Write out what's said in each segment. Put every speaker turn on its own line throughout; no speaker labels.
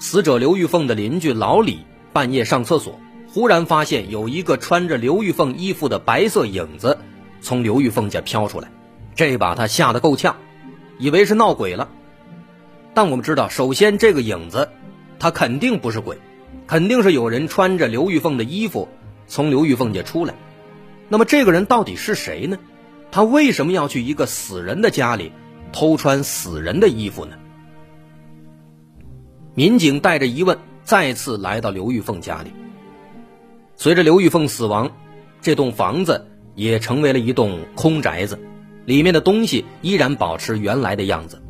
死者刘玉凤的邻居老李半夜上厕所，忽然发现有一个穿着刘玉凤衣服的白色影子从刘玉凤家飘出来，这把他吓得够呛，以为是闹鬼了。但我们知道，首先这个影子，他肯定不是鬼，肯定是有人穿着刘玉凤的衣服从刘玉凤家出来。那么这个人到底是谁呢？他为什么要去一个死人的家里偷穿死人的衣服呢？民警带着疑问再次来到刘玉凤家里。随着刘玉凤死亡，这栋房子也成为了一栋空宅子，里面的东西依然保持原来的样子。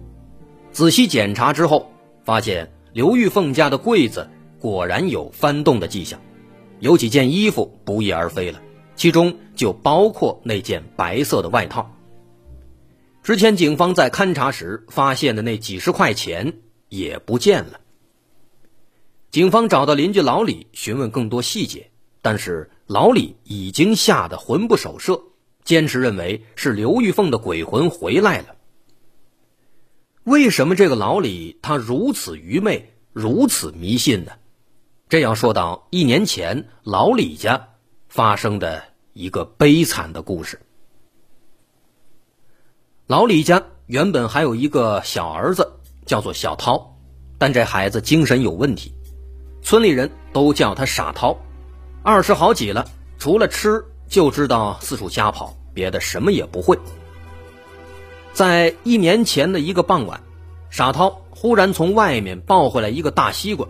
仔细检查之后，发现刘玉凤家的柜子果然有翻动的迹象，有几件衣服不翼而飞了，其中就包括那件白色的外套。之前警方在勘查时发现的那几十块钱也不见了。警方找到邻居老李询问更多细节，但是老李已经吓得魂不守舍，坚持认为是刘玉凤的鬼魂回来了。为什么这个老李他如此愚昧、如此迷信呢？这要说到一年前老李家发生的一个悲惨的故事。老李家原本还有一个小儿子，叫做小涛，但这孩子精神有问题。村里人都叫他傻涛，二十好几了，除了吃就知道四处瞎跑，别的什么也不会。在一年前的一个傍晚，傻涛忽然从外面抱回来一个大西瓜，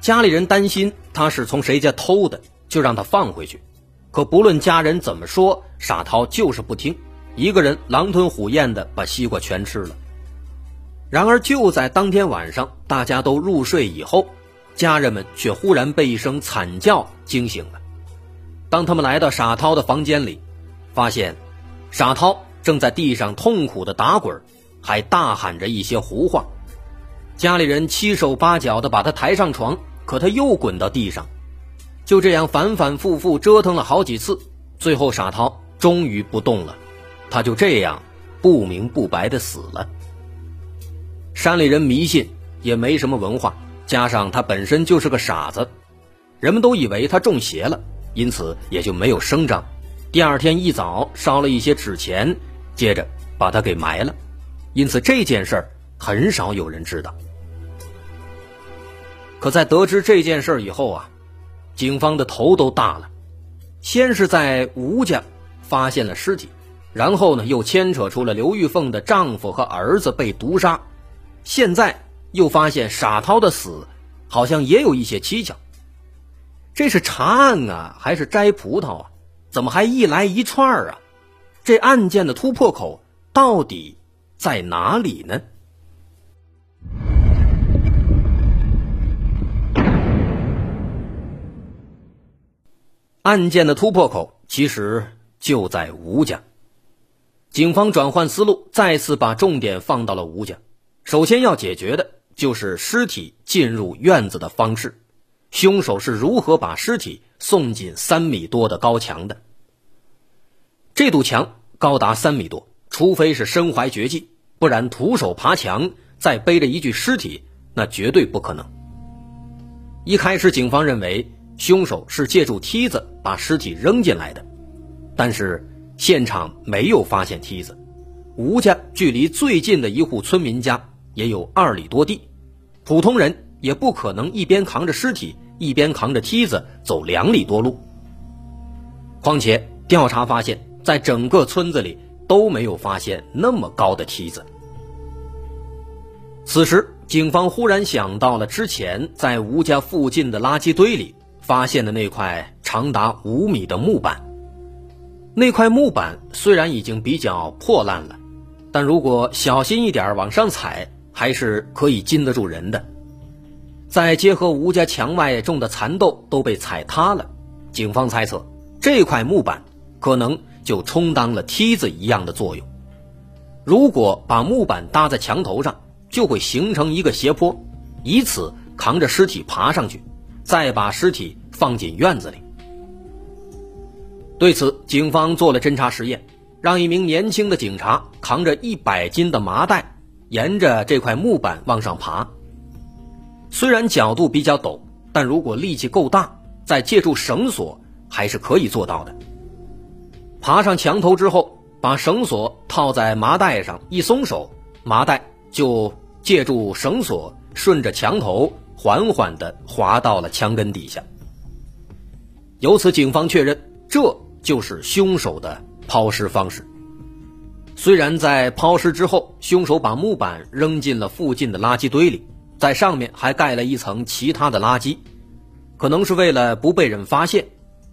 家里人担心他是从谁家偷的，就让他放回去。可不论家人怎么说，傻涛就是不听，一个人狼吞虎咽的把西瓜全吃了。然而就在当天晚上，大家都入睡以后。家人们却忽然被一声惨叫惊醒了。当他们来到傻涛的房间里，发现傻涛正在地上痛苦的打滚，还大喊着一些胡话。家里人七手八脚的把他抬上床，可他又滚到地上。就这样反反复复折腾了好几次，最后傻涛终于不动了，他就这样不明不白的死了。山里人迷信，也没什么文化。加上他本身就是个傻子，人们都以为他中邪了，因此也就没有声张。第二天一早烧了一些纸钱，接着把他给埋了，因此这件事儿很少有人知道。可在得知这件事以后啊，警方的头都大了。先是在吴家发现了尸体，然后呢又牵扯出了刘玉凤的丈夫和儿子被毒杀，现在。又发现傻涛的死，好像也有一些蹊跷。这是查案啊，还是摘葡萄啊？怎么还一来一串啊？这案件的突破口到底在哪里呢？案件的突破口其实就在吴家。警方转换思路，再次把重点放到了吴家。首先要解决的。就是尸体进入院子的方式，凶手是如何把尸体送进三米多的高墙的？这堵墙高达三米多，除非是身怀绝技，不然徒手爬墙再背着一具尸体，那绝对不可能。一开始，警方认为凶手是借助梯子把尸体扔进来的，但是现场没有发现梯子，吴家距离最近的一户村民家。也有二里多地，普通人也不可能一边扛着尸体，一边扛着梯子走两里多路。况且调查发现，在整个村子里都没有发现那么高的梯子。此时，警方忽然想到了之前在吴家附近的垃圾堆里发现的那块长达五米的木板。那块木板虽然已经比较破烂了，但如果小心一点往上踩，还是可以禁得住人的。再结合吴家墙外种的蚕豆都被踩塌了，警方猜测这块木板可能就充当了梯子一样的作用。如果把木板搭在墙头上，就会形成一个斜坡，以此扛着尸体爬上去，再把尸体放进院子里。对此，警方做了侦查实验，让一名年轻的警察扛着一百斤的麻袋，沿着这块木板往上爬。虽然角度比较陡，但如果力气够大，再借助绳索，还是可以做到的。爬上墙头之后，把绳索套在麻袋上，一松手，麻袋就借助绳索顺着墙头缓缓地滑到了墙根底下。由此，警方确认这。就是凶手的抛尸方式。虽然在抛尸之后，凶手把木板扔进了附近的垃圾堆里，在上面还盖了一层其他的垃圾，可能是为了不被人发现。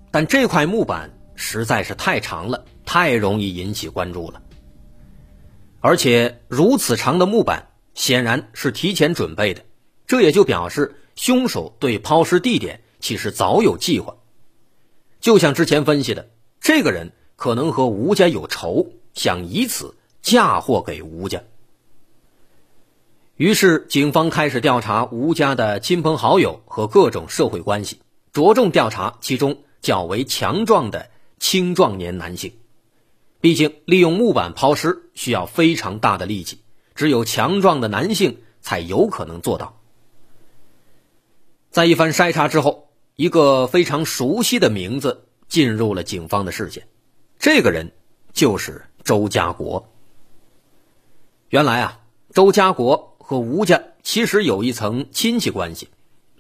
但这块木板实在是太长了，太容易引起关注了。而且如此长的木板显然是提前准备的，这也就表示凶手对抛尸地点其实早有计划。就像之前分析的。这个人可能和吴家有仇，想以此嫁祸给吴家。于是，警方开始调查吴家的亲朋好友和各种社会关系，着重调查其中较为强壮的青壮年男性。毕竟，利用木板抛尸需要非常大的力气，只有强壮的男性才有可能做到。在一番筛查之后，一个非常熟悉的名字。进入了警方的视线，这个人就是周家国。原来啊，周家国和吴家其实有一层亲戚关系，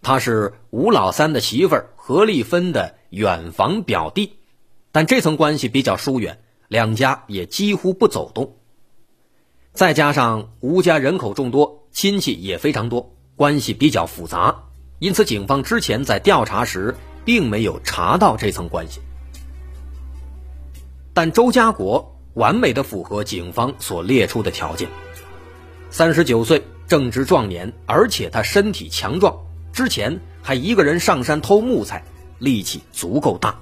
他是吴老三的媳妇儿何丽芬的远房表弟，但这层关系比较疏远，两家也几乎不走动。再加上吴家人口众多，亲戚也非常多，关系比较复杂，因此警方之前在调查时。并没有查到这层关系，但周家国完美的符合警方所列出的条件：三十九岁，正值壮年，而且他身体强壮，之前还一个人上山偷木材，力气足够大。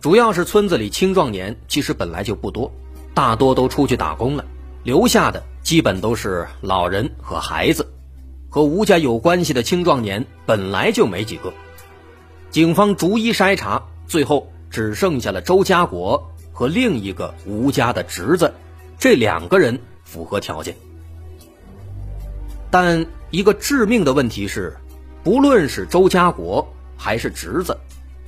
主要是村子里青壮年其实本来就不多，大多都出去打工了，留下的基本都是老人和孩子，和吴家有关系的青壮年本来就没几个。警方逐一筛查，最后只剩下了周家国和另一个吴家的侄子，这两个人符合条件。但一个致命的问题是，不论是周家国还是侄子，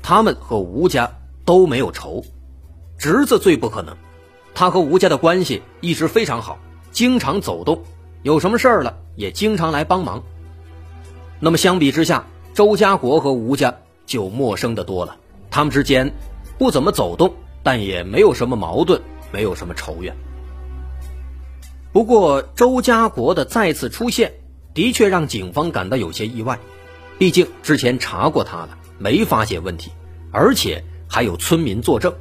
他们和吴家都没有仇。侄子最不可能，他和吴家的关系一直非常好，经常走动，有什么事儿了也经常来帮忙。那么相比之下，周家国和吴家。就陌生的多了，他们之间不怎么走动，但也没有什么矛盾，没有什么仇怨。不过周家国的再次出现，的确让警方感到有些意外，毕竟之前查过他了，没发现问题，而且还有村民作证，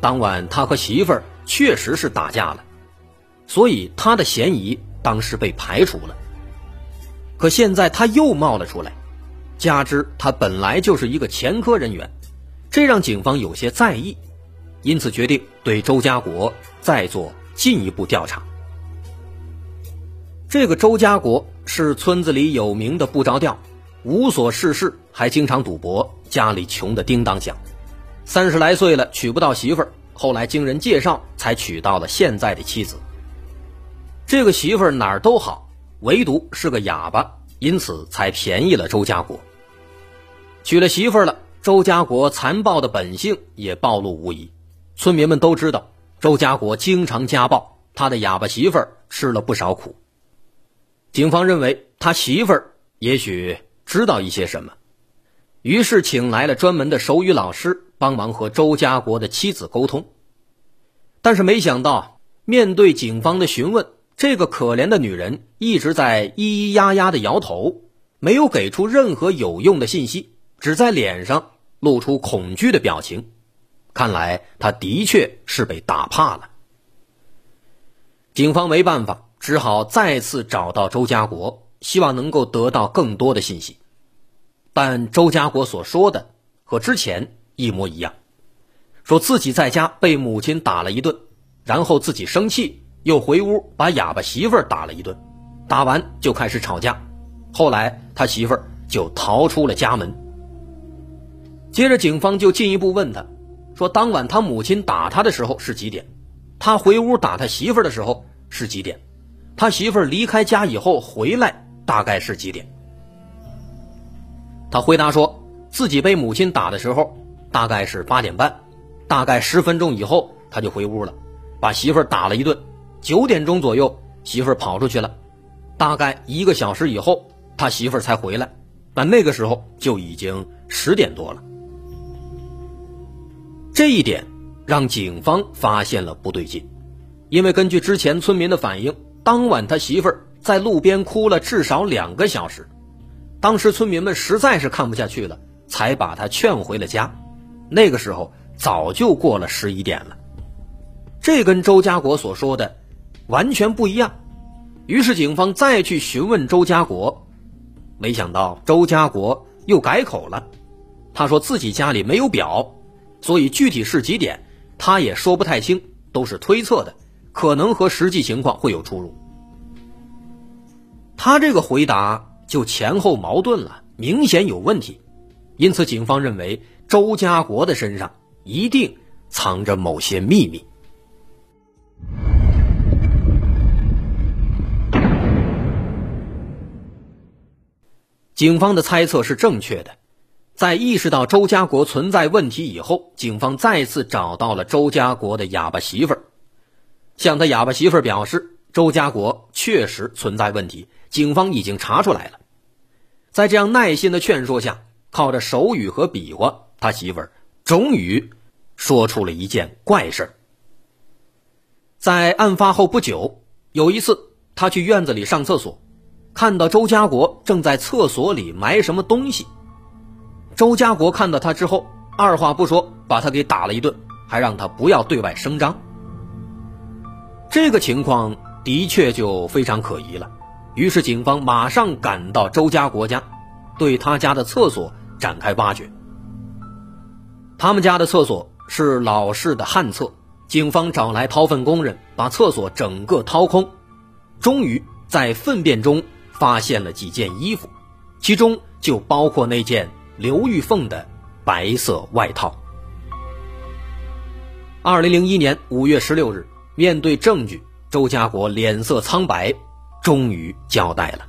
当晚他和媳妇儿确实是打架了，所以他的嫌疑当时被排除了。可现在他又冒了出来。加之他本来就是一个前科人员，这让警方有些在意，因此决定对周家国再做进一步调查。这个周家国是村子里有名的不着调，无所事事，还经常赌博，家里穷得叮当响。三十来岁了，娶不到媳妇儿，后来经人介绍才娶到了现在的妻子。这个媳妇儿哪儿都好，唯独是个哑巴，因此才便宜了周家国。娶了媳妇儿了，周家国残暴的本性也暴露无遗。村民们都知道，周家国经常家暴，他的哑巴媳妇儿吃了不少苦。警方认为他媳妇儿也许知道一些什么，于是请来了专门的手语老师帮忙和周家国的妻子沟通。但是没想到，面对警方的询问，这个可怜的女人一直在咿咿呀呀的摇头，没有给出任何有用的信息。只在脸上露出恐惧的表情，看来他的确是被打怕了。警方没办法，只好再次找到周家国，希望能够得到更多的信息。但周家国所说的和之前一模一样，说自己在家被母亲打了一顿，然后自己生气，又回屋把哑巴媳妇儿打了一顿，打完就开始吵架，后来他媳妇儿就逃出了家门。接着，警方就进一步问他，说当晚他母亲打他的时候是几点？他回屋打他媳妇儿的时候是几点？他媳妇儿离开家以后回来大概是几点？他回答说，自己被母亲打的时候大概是八点半，大概十分钟以后他就回屋了，把媳妇儿打了一顿。九点钟左右，媳妇儿跑出去了，大概一个小时以后，他媳妇儿才回来，但那个时候就已经十点多了。这一点让警方发现了不对劲，因为根据之前村民的反映，当晚他媳妇儿在路边哭了至少两个小时。当时村民们实在是看不下去了，才把他劝回了家。那个时候早就过了十一点了，这跟周家国所说的完全不一样。于是警方再去询问周家国，没想到周家国又改口了。他说自己家里没有表，所以具体是几点他也说不太清，都是推测的，可能和实际情况会有出入。他这个回答。就前后矛盾了，明显有问题，因此警方认为周家国的身上一定藏着某些秘密。警方的猜测是正确的，在意识到周家国存在问题以后，警方再次找到了周家国的哑巴媳妇儿，向他哑巴媳妇儿表示，周家国确实存在问题，警方已经查出来了。在这样耐心的劝说下，靠着手语和比划，他媳妇儿终于说出了一件怪事在案发后不久，有一次他去院子里上厕所，看到周家国正在厕所里埋什么东西。周家国看到他之后，二话不说把他给打了一顿，还让他不要对外声张。这个情况的确就非常可疑了。于是，警方马上赶到周家国家，对他家的厕所展开挖掘。他们家的厕所是老式的旱厕，警方找来掏粪工人，把厕所整个掏空，终于在粪便中发现了几件衣服，其中就包括那件刘玉凤的白色外套。二零零一年五月十六日，面对证据，周家国脸色苍白。终于交代了，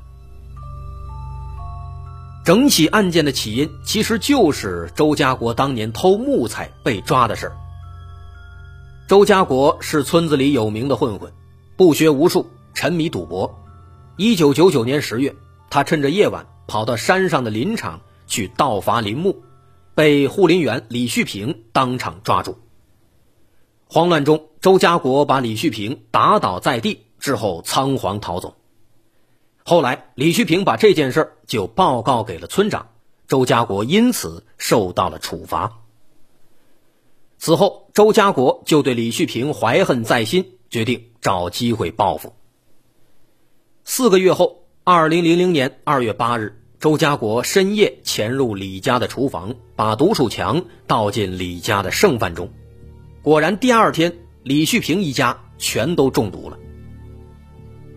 整起案件的起因其实就是周家国当年偷木材被抓的事儿。周家国是村子里有名的混混，不学无术，沉迷赌博。一九九九年十月，他趁着夜晚跑到山上的林场去盗伐林木，被护林员李旭平当场抓住。慌乱中，周家国把李旭平打倒在地之后仓皇逃走。后来，李旭平把这件事就报告给了村长周家国，因此受到了处罚。此后，周家国就对李旭平怀恨在心，决定找机会报复。四个月后，二零零零年二月八日，周家国深夜潜入李家的厨房，把毒鼠强倒进李家的剩饭中，果然，第二天李旭平一家全都中毒了。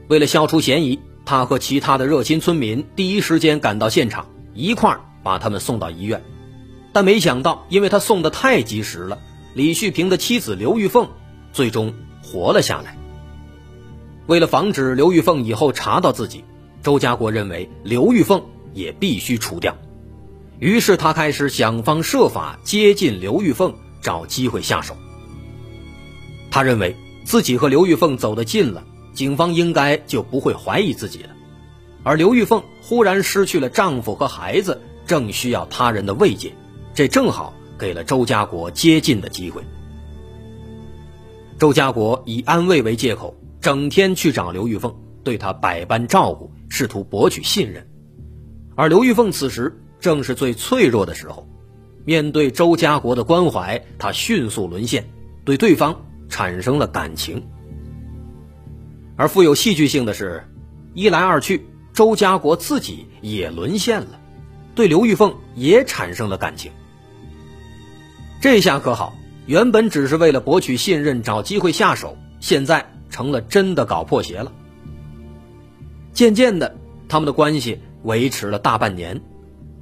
为了消除嫌疑。他和其他的热心村民第一时间赶到现场，一块儿把他们送到医院。但没想到，因为他送的太及时了，李旭平的妻子刘玉凤最终活了下来。为了防止刘玉凤以后查到自己，周家国认为刘玉凤也必须除掉。于是他开始想方设法接近刘玉凤，找机会下手。他认为自己和刘玉凤走得近了。警方应该就不会怀疑自己了，而刘玉凤忽然失去了丈夫和孩子，正需要他人的慰藉，这正好给了周家国接近的机会。周家国以安慰为借口，整天去找刘玉凤，对她百般照顾，试图博取信任。而刘玉凤此时正是最脆弱的时候，面对周家国的关怀，她迅速沦陷，对对方产生了感情。而富有戏剧性的是，一来二去，周家国自己也沦陷了，对刘玉凤也产生了感情。这下可好，原本只是为了博取信任、找机会下手，现在成了真的搞破鞋了。渐渐的，他们的关系维持了大半年，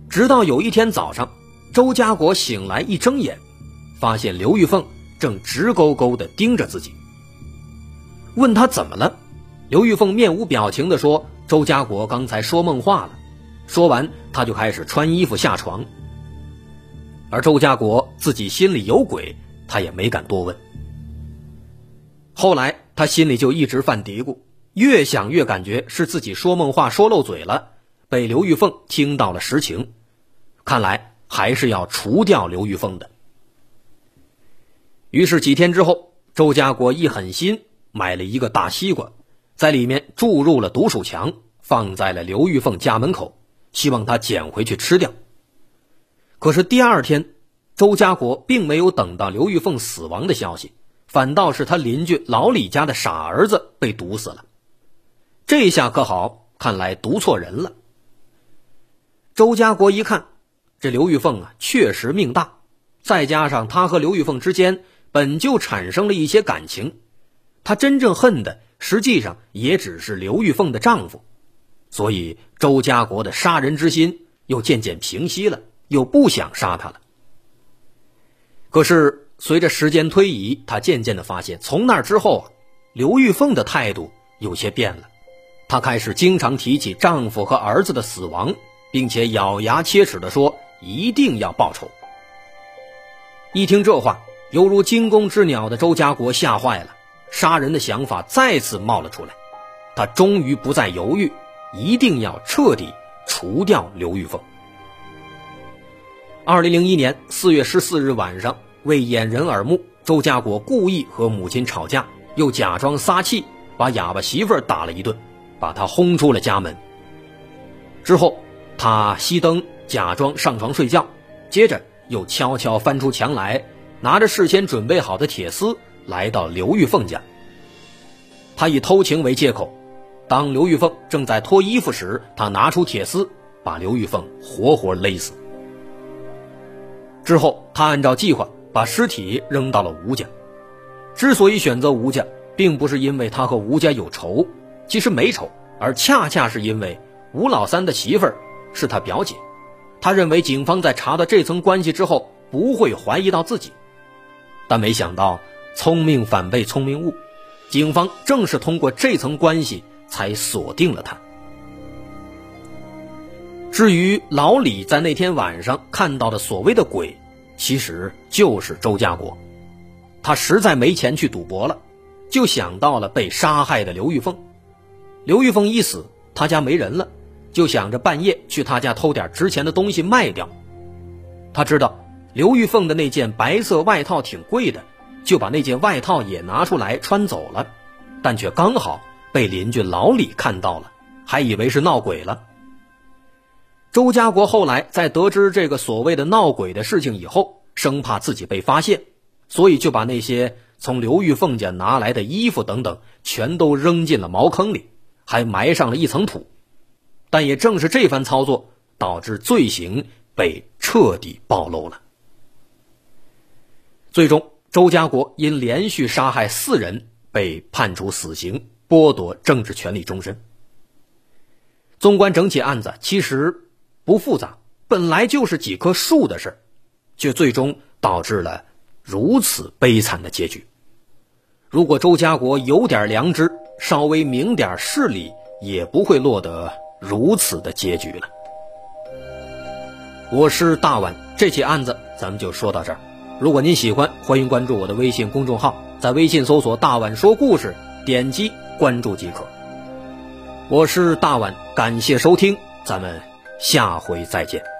直到有一天早上，周家国醒来一睁眼，发现刘玉凤正直勾勾地盯着自己。问他怎么了，刘玉凤面无表情地说：“周家国刚才说梦话了。”说完，他就开始穿衣服下床。而周家国自己心里有鬼，他也没敢多问。后来，他心里就一直犯嘀咕。越想越感觉是自己说梦话说漏嘴了，被刘玉凤听到了实情，看来还是要除掉刘玉凤的。于是几天之后，周家国一狠心买了一个大西瓜，在里面注入了毒鼠强，放在了刘玉凤家门口，希望他捡回去吃掉。可是第二天，周家国并没有等到刘玉凤死亡的消息，反倒是他邻居老李家的傻儿子被毒死了。这下可好，看来毒错人了。周家国一看，这刘玉凤啊，确实命大，再加上他和刘玉凤之间本就产生了一些感情，他真正恨的实际上也只是刘玉凤的丈夫，所以周家国的杀人之心又渐渐平息了，又不想杀他了。可是随着时间推移，他渐渐的发现，从那之后啊，刘玉凤的态度有些变了。她开始经常提起丈夫和儿子的死亡，并且咬牙切齿地说：“一定要报仇。”一听这话，犹如惊弓之鸟的周家国吓坏了，杀人的想法再次冒了出来。他终于不再犹豫，一定要彻底除掉刘玉凤。二零零一年四月十四日晚上，为掩人耳目，周家国故意和母亲吵架，又假装撒气，把哑巴媳妇打了一顿。把他轰出了家门。之后，他熄灯，假装上床睡觉，接着又悄悄翻出墙来，拿着事先准备好的铁丝，来到刘玉凤家。他以偷情为借口，当刘玉凤正在脱衣服时，他拿出铁丝，把刘玉凤活活勒死。之后，他按照计划把尸体扔到了吴家。之所以选择吴家，并不是因为他和吴家有仇。其实没仇，而恰恰是因为吴老三的媳妇儿是他表姐，他认为警方在查到这层关系之后不会怀疑到自己，但没想到聪明反被聪明误，警方正是通过这层关系才锁定了他。至于老李在那天晚上看到的所谓的鬼，其实就是周家国，他实在没钱去赌博了，就想到了被杀害的刘玉凤。刘玉凤一死，他家没人了，就想着半夜去他家偷点值钱的东西卖掉。他知道刘玉凤的那件白色外套挺贵的，就把那件外套也拿出来穿走了，但却刚好被邻居老李看到了，还以为是闹鬼了。周家国后来在得知这个所谓的闹鬼的事情以后，生怕自己被发现，所以就把那些从刘玉凤家拿来的衣服等等，全都扔进了茅坑里。还埋上了一层土，但也正是这番操作，导致罪行被彻底暴露了。最终，周家国因连续杀害四人，被判处死刑，剥夺政治权利终身。纵观整起案子，其实不复杂，本来就是几棵树的事却最终导致了如此悲惨的结局。如果周家国有点良知，稍微明点事理，也不会落得如此的结局了。我是大碗，这起案子咱们就说到这儿。如果您喜欢，欢迎关注我的微信公众号，在微信搜索“大碗说故事”，点击关注即可。我是大碗，感谢收听，咱们下回再见。